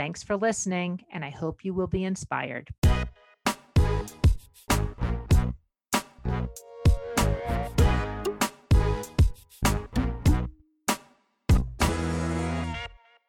Thanks for listening, and I hope you will be inspired.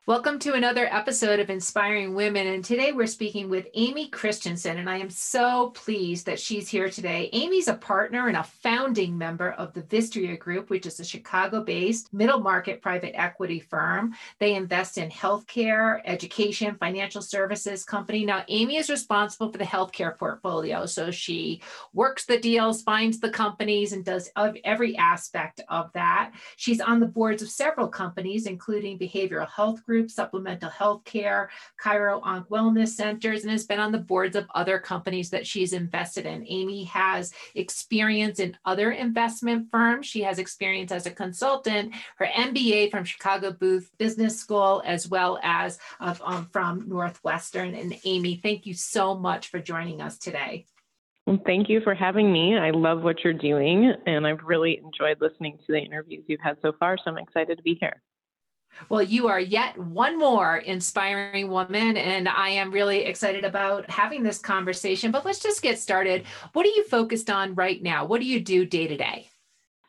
Welcome to another episode of Inspiring Women. And today we're speaking with Amy Christensen. And I am so pleased that she's here today. Amy's a partner and a founding member of the Vistria Group, which is a Chicago based middle market private equity firm. They invest in healthcare, education, financial services company. Now, Amy is responsible for the healthcare portfolio. So she works the deals, finds the companies, and does every aspect of that. She's on the boards of several companies, including behavioral health supplemental health care, ChiroOne Wellness Centers, and has been on the boards of other companies that she's invested in. Amy has experience in other investment firms. She has experience as a consultant, her MBA from Chicago Booth Business School, as well as uh, um, from Northwestern. And Amy, thank you so much for joining us today. Well, thank you for having me. I love what you're doing, and I've really enjoyed listening to the interviews you've had so far. So I'm excited to be here. Well, you are yet one more inspiring woman, and I am really excited about having this conversation. But let's just get started. What are you focused on right now? What do you do day to day?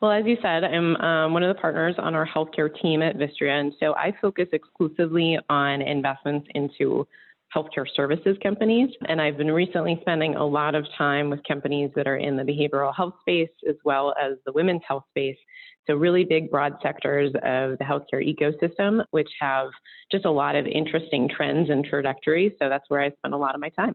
Well, as you said, I'm um, one of the partners on our healthcare team at Vistria, and so I focus exclusively on investments into healthcare services companies. And I've been recently spending a lot of time with companies that are in the behavioral health space as well as the women's health space so, really big, broad sectors of the healthcare ecosystem, which have just a lot of interesting trends and trajectories. So, that's where I spend a lot of my time.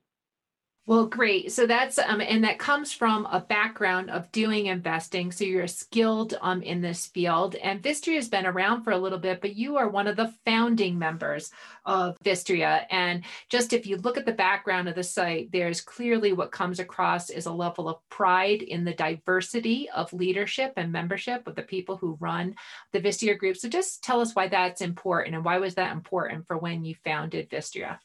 Well, great. So that's um, and that comes from a background of doing investing. So you're skilled um in this field. And Vistria has been around for a little bit, but you are one of the founding members of Vistria. And just if you look at the background of the site, there's clearly what comes across is a level of pride in the diversity of leadership and membership of the people who run the Vistria group. So just tell us why that's important and why was that important for when you founded Vistria?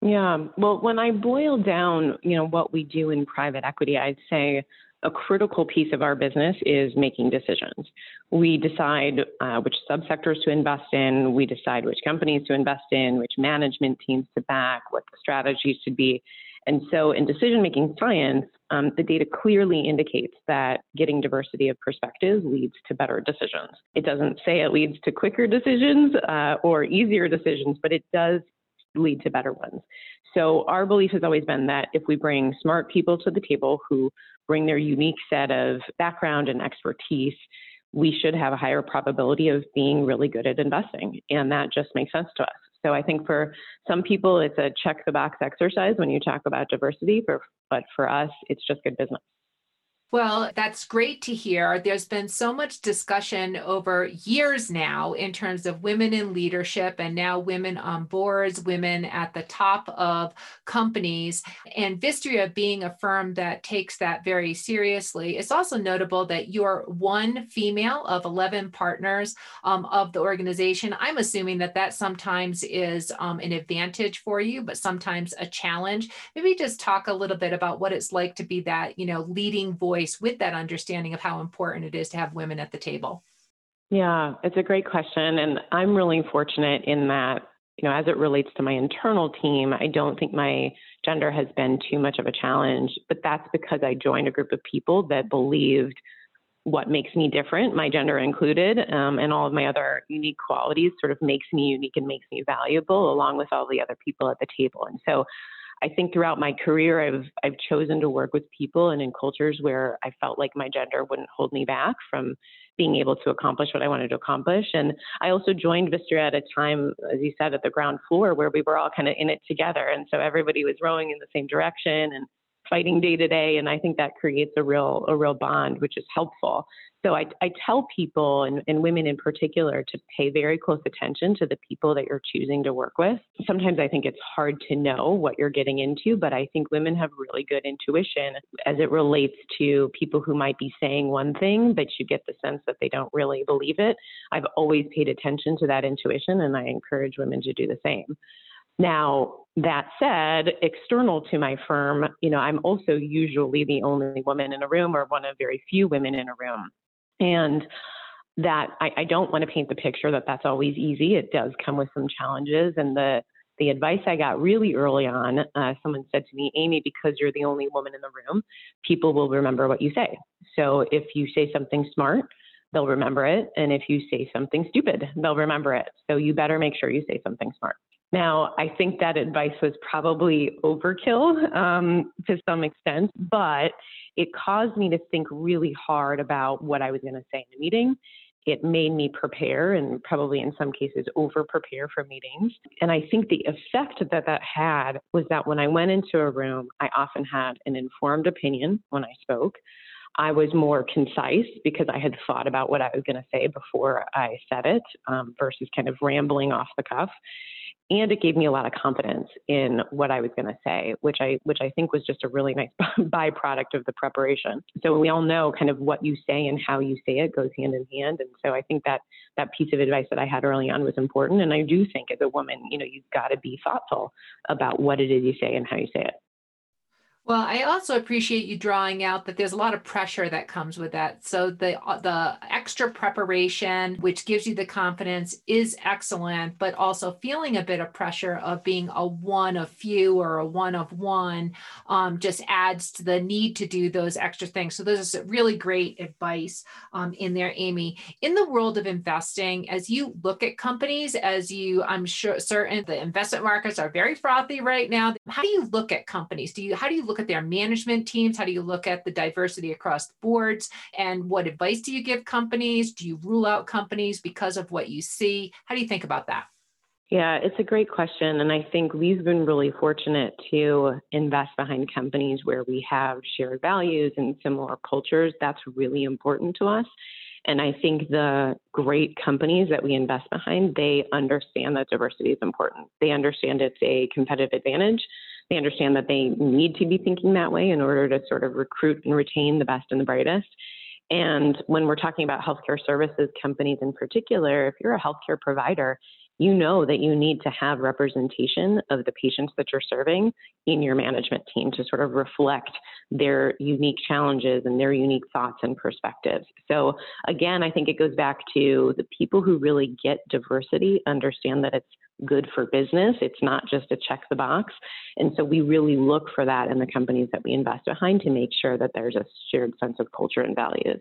Yeah. Well, when I boil down, you know, what we do in private equity, I'd say a critical piece of our business is making decisions. We decide uh, which subsectors to invest in, we decide which companies to invest in, which management teams to back, what the strategies should be. And so, in decision making science, um, the data clearly indicates that getting diversity of perspectives leads to better decisions. It doesn't say it leads to quicker decisions uh, or easier decisions, but it does lead to better ones. So our belief has always been that if we bring smart people to the table who bring their unique set of background and expertise, we should have a higher probability of being really good at investing. And that just makes sense to us. So I think for some people, it's a check the box exercise when you talk about diversity, but for us, it's just good business. Well, that's great to hear. There's been so much discussion over years now in terms of women in leadership and now women on boards, women at the top of companies, and Vistria being a firm that takes that very seriously. It's also notable that you're one female of 11 partners um, of the organization. I'm assuming that that sometimes is um, an advantage for you, but sometimes a challenge. Maybe just talk a little bit about what it's like to be that, you know, leading voice voice with that understanding of how important it is to have women at the table? Yeah, it's a great question. And I'm really fortunate in that, you know, as it relates to my internal team, I don't think my gender has been too much of a challenge, but that's because I joined a group of people that believed what makes me different, my gender included, um, and all of my other unique qualities sort of makes me unique and makes me valuable along with all the other people at the table. And so I think throughout my career, I've I've chosen to work with people and in cultures where I felt like my gender wouldn't hold me back from being able to accomplish what I wanted to accomplish. And I also joined Vistria at a time, as you said, at the ground floor where we were all kind of in it together, and so everybody was rowing in the same direction and fighting day to day, and I think that creates a real a real bond, which is helpful. So I, I tell people and, and women in particular to pay very close attention to the people that you're choosing to work with. Sometimes I think it's hard to know what you're getting into, but I think women have really good intuition as it relates to people who might be saying one thing, but you get the sense that they don't really believe it. I've always paid attention to that intuition, and I encourage women to do the same. Now, that said, external to my firm, you know, I'm also usually the only woman in a room or one of very few women in a room. And that I, I don't want to paint the picture that that's always easy. It does come with some challenges. And the the advice I got really early on, uh, someone said to me, Amy, because you're the only woman in the room, people will remember what you say. So if you say something smart, they'll remember it. And if you say something stupid, they'll remember it. So you better make sure you say something smart. Now, I think that advice was probably overkill um, to some extent, but it caused me to think really hard about what I was going to say in a meeting. It made me prepare and probably in some cases over prepare for meetings. And I think the effect that that had was that when I went into a room, I often had an informed opinion when I spoke. I was more concise because I had thought about what I was going to say before I said it um, versus kind of rambling off the cuff and it gave me a lot of confidence in what I was going to say, which I which I think was just a really nice byproduct of the preparation. So we all know kind of what you say and how you say it goes hand in hand, and so I think that that piece of advice that I had early on was important. And I do think as a woman, you know, you've got to be thoughtful about what it is you say and how you say it. Well, I also appreciate you drawing out that there's a lot of pressure that comes with that. So the uh, the extra preparation, which gives you the confidence, is excellent, but also feeling a bit of pressure of being a one of few or a one of one um, just adds to the need to do those extra things. So this is really great advice um, in there, Amy. In the world of investing, as you look at companies, as you, I'm sure certain the investment markets are very frothy right now. How do you look at companies? Do you how do you look look at their management teams? How do you look at the diversity across the boards? And what advice do you give companies? Do you rule out companies because of what you see? How do you think about that? Yeah, it's a great question. And I think we've been really fortunate to invest behind companies where we have shared values and similar cultures. That's really important to us. And I think the great companies that we invest behind, they understand that diversity is important. They understand it's a competitive advantage. They understand that they need to be thinking that way in order to sort of recruit and retain the best and the brightest. And when we're talking about healthcare services companies in particular, if you're a healthcare provider, you know that you need to have representation of the patients that you're serving in your management team to sort of reflect their unique challenges and their unique thoughts and perspectives. So, again, I think it goes back to the people who really get diversity understand that it's good for business. It's not just a check the box. And so we really look for that in the companies that we invest behind to make sure that there's a shared sense of culture and values.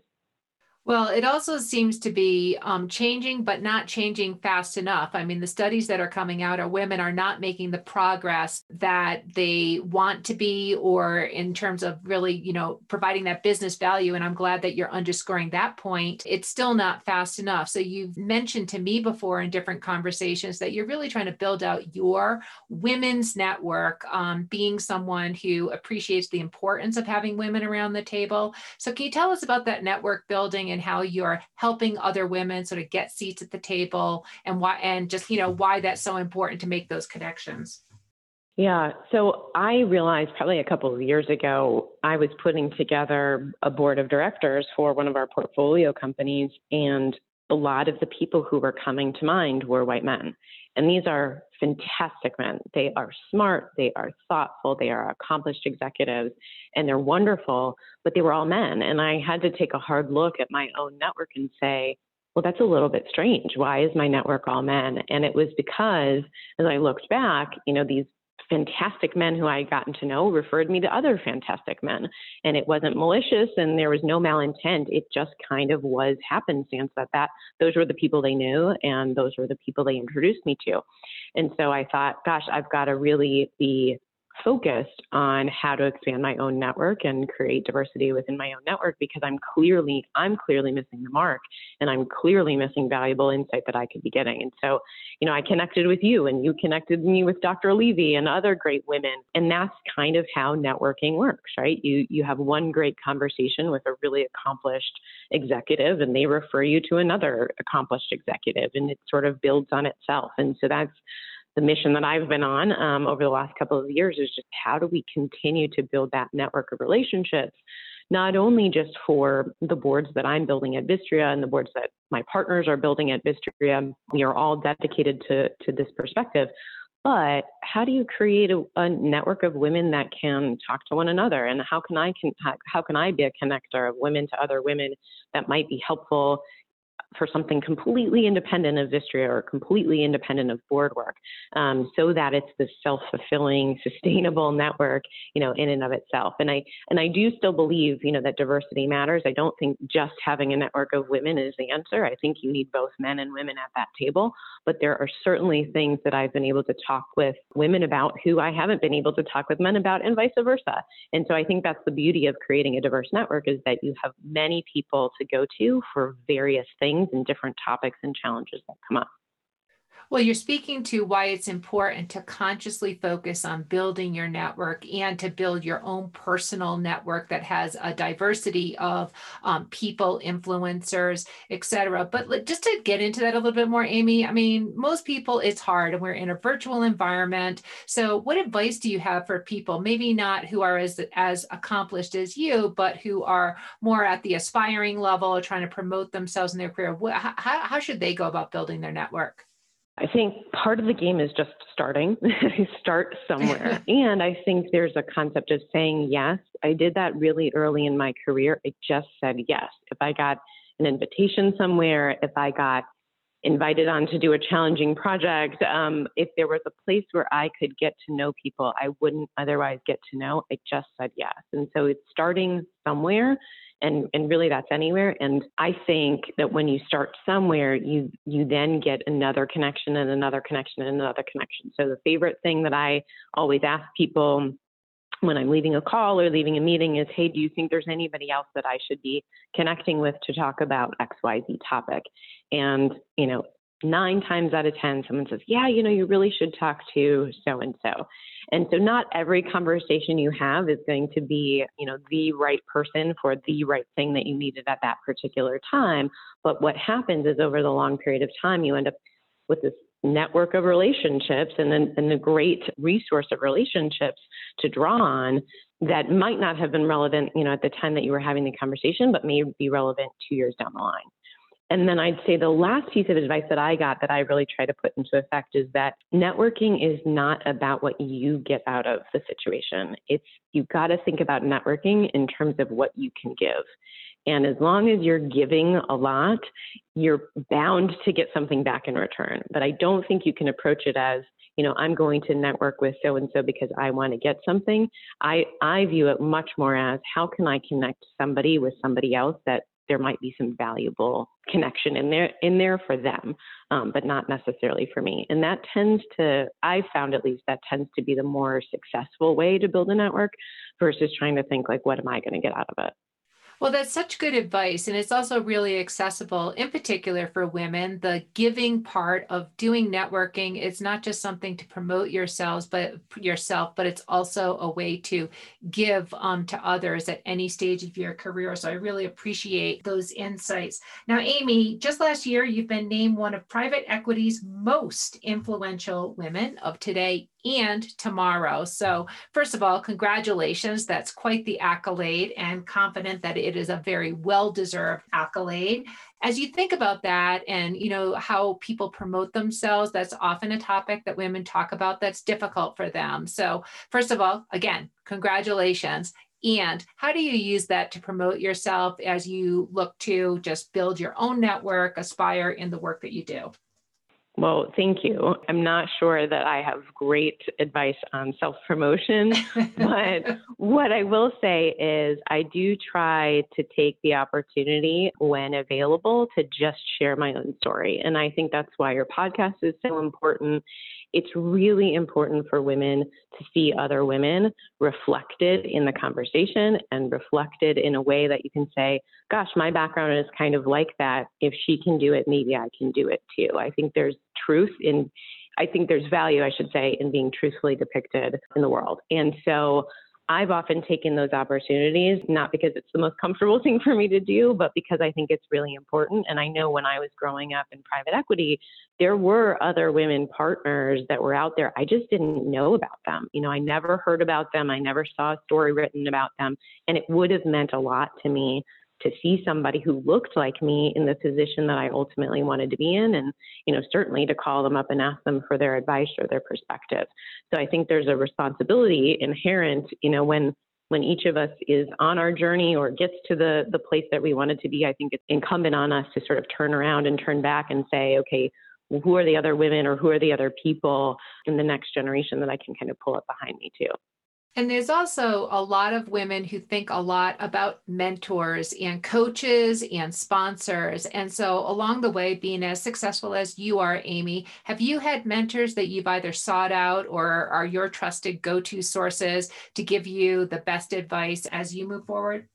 Well, it also seems to be um, changing, but not changing fast enough. I mean, the studies that are coming out are women are not making the progress that they want to be, or in terms of really, you know, providing that business value. And I'm glad that you're underscoring that point. It's still not fast enough. So you've mentioned to me before in different conversations that you're really trying to build out your women's network, um, being someone who appreciates the importance of having women around the table. So can you tell us about that network building? And how you're helping other women sort of get seats at the table and why and just you know why that's so important to make those connections yeah, so I realized probably a couple of years ago, I was putting together a board of directors for one of our portfolio companies, and a lot of the people who were coming to mind were white men. And these are fantastic men. They are smart, they are thoughtful, they are accomplished executives, and they're wonderful, but they were all men. And I had to take a hard look at my own network and say, well, that's a little bit strange. Why is my network all men? And it was because as I looked back, you know, these fantastic men who I had gotten to know referred me to other fantastic men. And it wasn't malicious and there was no malintent. It just kind of was happenstance that, that those were the people they knew and those were the people they introduced me to. And so I thought, gosh, I've got to really be focused on how to expand my own network and create diversity within my own network because I'm clearly I'm clearly missing the mark and I'm clearly missing valuable insight that I could be getting. And so, you know, I connected with you and you connected me with Dr. Levy and other great women. And that's kind of how networking works, right? You you have one great conversation with a really accomplished executive and they refer you to another accomplished executive and it sort of builds on itself. And so that's the mission that I've been on um, over the last couple of years is just how do we continue to build that network of relationships, not only just for the boards that I'm building at Vistria and the boards that my partners are building at Vistria. We are all dedicated to, to this perspective. But how do you create a, a network of women that can talk to one another? And how can I can, how, how can I be a connector of women to other women that might be helpful for something completely independent of Vistria or completely independent of board work, um, so that it's the self-fulfilling, sustainable network, you know, in and of itself. And I and I do still believe, you know, that diversity matters. I don't think just having a network of women is the answer. I think you need both men and women at that table. But there are certainly things that I've been able to talk with women about who I haven't been able to talk with men about, and vice versa. And so I think that's the beauty of creating a diverse network is that you have many people to go to for various things things and different topics and challenges that come up. Well, you're speaking to why it's important to consciously focus on building your network and to build your own personal network that has a diversity of um, people, influencers, etc. But just to get into that a little bit more, Amy, I mean, most people it's hard and we're in a virtual environment. So, what advice do you have for people, maybe not who are as as accomplished as you, but who are more at the aspiring level, trying to promote themselves in their career? How, how should they go about building their network? I think part of the game is just starting, start somewhere. and I think there's a concept of saying yes. I did that really early in my career. I just said yes. If I got an invitation somewhere, if I got invited on to do a challenging project, um, if there was a place where I could get to know people I wouldn't otherwise get to know, I just said yes. And so it's starting somewhere and and really that's anywhere. And i think that when you start somewhere you you then get another connection and another connection and another connection. So the favorite thing that i always ask people when i'm leaving a call or leaving a meeting is hey do you think there's anybody else that i should be connecting with to talk about xyz topic and you know nine times out of 10, someone says, Yeah, you know, you really should talk to so and so. And so, not every conversation you have is going to be, you know, the right person for the right thing that you needed at that particular time. But what happens is over the long period of time, you end up with this network of relationships and, then, and great resource of relationships to draw on that might not have been relevant, you know, at the time that you were having the conversation, but may be relevant two years down the line. And then I'd say the last piece of advice that I got that I really try to put into effect is that networking is not about what you get out of the situation. It's you've got to think about networking in terms of what you can give. And as long as you're giving a lot, you're bound to get something back in return. But I don't think you can approach it as, you know, I'm going to network with so and so because I want to get something. I, I view it much more as how can I connect somebody with somebody else that there might be some valuable connection in there in there for them, um, but not necessarily for me. And that tends to, I've found at least, that tends to be the more successful way to build a network versus trying to think like, what am I going to get out of it? Well, that's such good advice. And it's also really accessible, in particular for women. The giving part of doing networking is not just something to promote yourselves, but yourself, but it's also a way to give um, to others at any stage of your career. So I really appreciate those insights. Now, Amy, just last year, you've been named one of private equity's most influential women of today and tomorrow. So, first of all, congratulations. That's quite the accolade, and confident that it is a very well deserved accolade. As you think about that and you know how people promote themselves, that's often a topic that women talk about that's difficult for them. So, first of all, again, congratulations. And how do you use that to promote yourself as you look to just build your own network, aspire in the work that you do? Well, thank you. I'm not sure that I have great advice on self promotion, but what I will say is I do try to take the opportunity when available to just share my own story. And I think that's why your podcast is so important it's really important for women to see other women reflected in the conversation and reflected in a way that you can say, gosh, my background is kind of like that. If she can do it, maybe I can do it too. I think there's truth in I think there's value, I should say, in being truthfully depicted in the world. And so I've often taken those opportunities, not because it's the most comfortable thing for me to do, but because I think it's really important. And I know when I was growing up in private equity, there were other women partners that were out there. I just didn't know about them. You know, I never heard about them. I never saw a story written about them. And it would have meant a lot to me to see somebody who looked like me in the position that I ultimately wanted to be in and you know certainly to call them up and ask them for their advice or their perspective. So I think there's a responsibility inherent, you know, when when each of us is on our journey or gets to the the place that we wanted to be, I think it's incumbent on us to sort of turn around and turn back and say, okay, well, who are the other women or who are the other people in the next generation that I can kind of pull up behind me too. And there's also a lot of women who think a lot about mentors and coaches and sponsors. And so, along the way, being as successful as you are, Amy, have you had mentors that you've either sought out or are your trusted go to sources to give you the best advice as you move forward?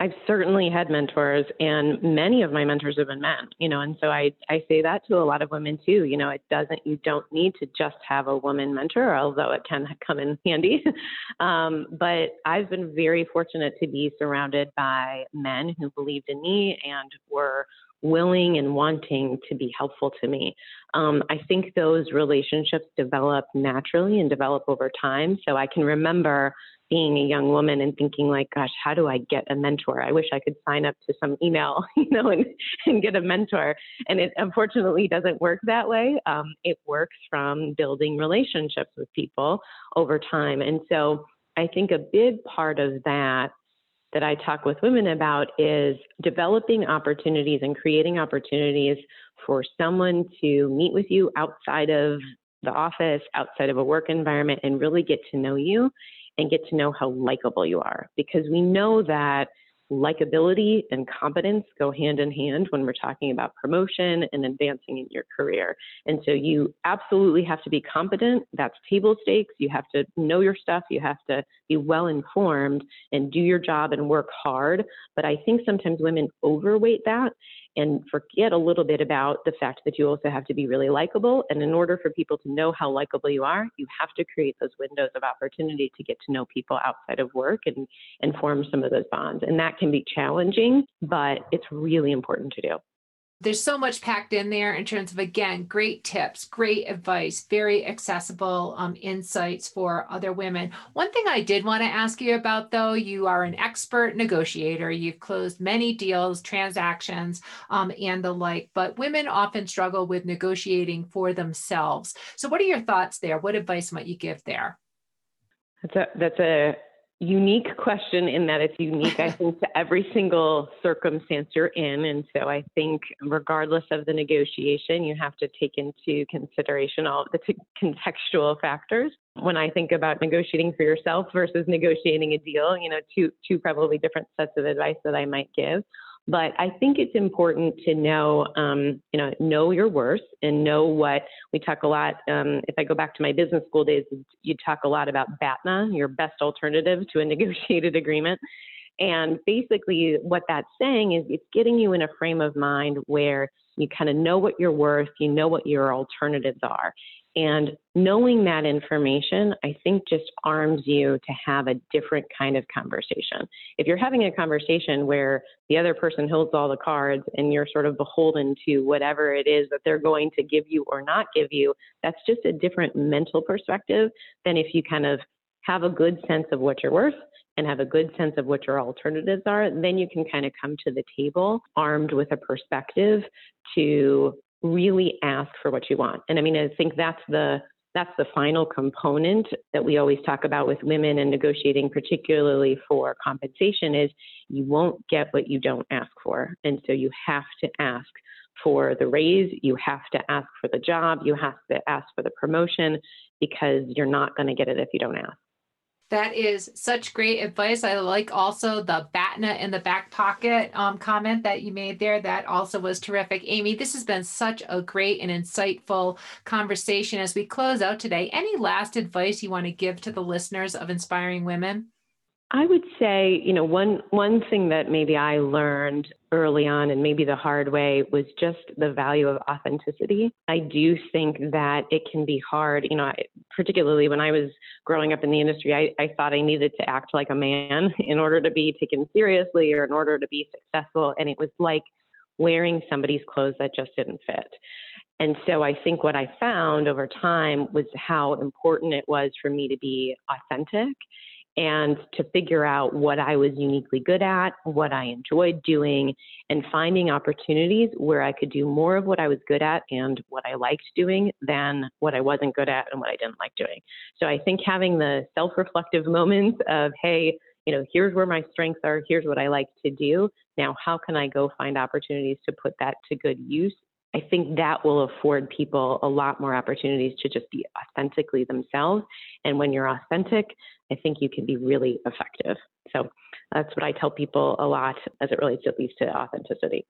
I've certainly had mentors, and many of my mentors have been men, you know, and so I, I say that to a lot of women too. You know, it doesn't, you don't need to just have a woman mentor, although it can come in handy. um, but I've been very fortunate to be surrounded by men who believed in me and were willing and wanting to be helpful to me. Um, I think those relationships develop naturally and develop over time. So I can remember being a young woman and thinking like, gosh, how do I get a mentor? I wish I could sign up to some email, you know, and, and get a mentor. And it unfortunately doesn't work that way. Um, it works from building relationships with people over time. And so I think a big part of that that I talk with women about is developing opportunities and creating opportunities for someone to meet with you outside of the office, outside of a work environment, and really get to know you and get to know how likable you are. Because we know that likability and competence go hand in hand when we're talking about promotion and advancing in your career. And so you absolutely have to be competent. That's table stakes. You have to know your stuff. You have to be well informed and do your job and work hard. But I think sometimes women overweight that and forget a little bit about the fact that you also have to be really likable. And in order for people to know how likable you are, you have to create those windows of opportunity to get to know people outside of work and, and form some of those bonds. And that can be challenging, but it's really important to do. There's so much packed in there in terms of, again, great tips, great advice, very accessible um, insights for other women. One thing I did want to ask you about, though, you are an expert negotiator. You've closed many deals, transactions, um, and the like, but women often struggle with negotiating for themselves. So, what are your thoughts there? What advice might you give there? That's a that's a unique question in that it's unique, I think, to every single circumstance you're in. And so I think, regardless of the negotiation, you have to take into consideration all the t- contextual factors. When I think about negotiating for yourself versus negotiating a deal, you know, two two probably different sets of advice that I might give. But I think it's important to know, um, you know, know your worth and know what we talk a lot. Um, if I go back to my business school days, you talk a lot about BATNA, your best alternative to a negotiated agreement. And basically, what that's saying is it's getting you in a frame of mind where you kind of know what you're worth, you know what your alternatives are. And knowing that information, I think, just arms you to have a different kind of conversation. If you're having a conversation where the other person holds all the cards and you're sort of beholden to whatever it is that they're going to give you or not give you, that's just a different mental perspective than if you kind of have a good sense of what you're worth and have a good sense of what your alternatives are, then you can kind of come to the table armed with a perspective to really ask for what you want. And I mean, I think that's the that's the final component that we always talk about with women and negotiating, particularly for compensation, is you won't get what you don't ask for. And so you have to ask for the raise, you have to ask for the job, you have to ask for the promotion because you're not going to get it if you don't ask. That is such great advice. I like also the BATNA in the back pocket um, comment that you made there. That also was terrific. Amy, this has been such a great and insightful conversation as we close out today. Any last advice you want to give to the listeners of Inspiring Women? I would say, you know, one one thing that maybe I learned early on and maybe the hard way was just the value of authenticity. I do think that it can be hard, you know, particularly when I was growing up in the industry, I, I thought I needed to act like a man in order to be taken seriously or in order to be successful. And it was like wearing somebody's clothes that just didn't fit. And so I think what I found over time was how important it was for me to be authentic and to figure out what I was uniquely good at, what I enjoyed doing, and finding opportunities where I could do more of what I was good at and what I liked doing than what I wasn't good at and what I didn't like doing. So I think having the self reflective moments of, hey, you know, here's where my strengths are, here's what I like to do. Now, how can I go find opportunities to put that to good use I think that will afford people a lot more opportunities to just be authentically themselves. And when you're authentic, I think you can be really effective. So that's what I tell people a lot as it relates at least to authenticity.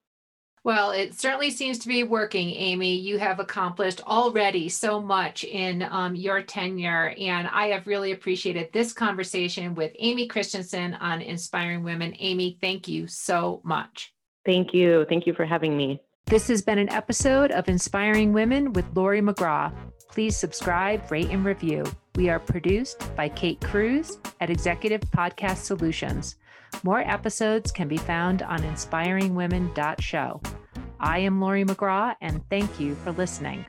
Well, it certainly seems to be working, Amy. You have accomplished already so much in um, your tenure, and I have really appreciated this conversation with Amy Christensen on Inspiring Women. Amy, thank you so much. Thank you. Thank you for having me. This has been an episode of Inspiring Women with Lori McGraw. Please subscribe, rate, and review. We are produced by Kate Cruz at Executive Podcast Solutions. More episodes can be found on inspiringwomen.show. I am Lori McGraw, and thank you for listening.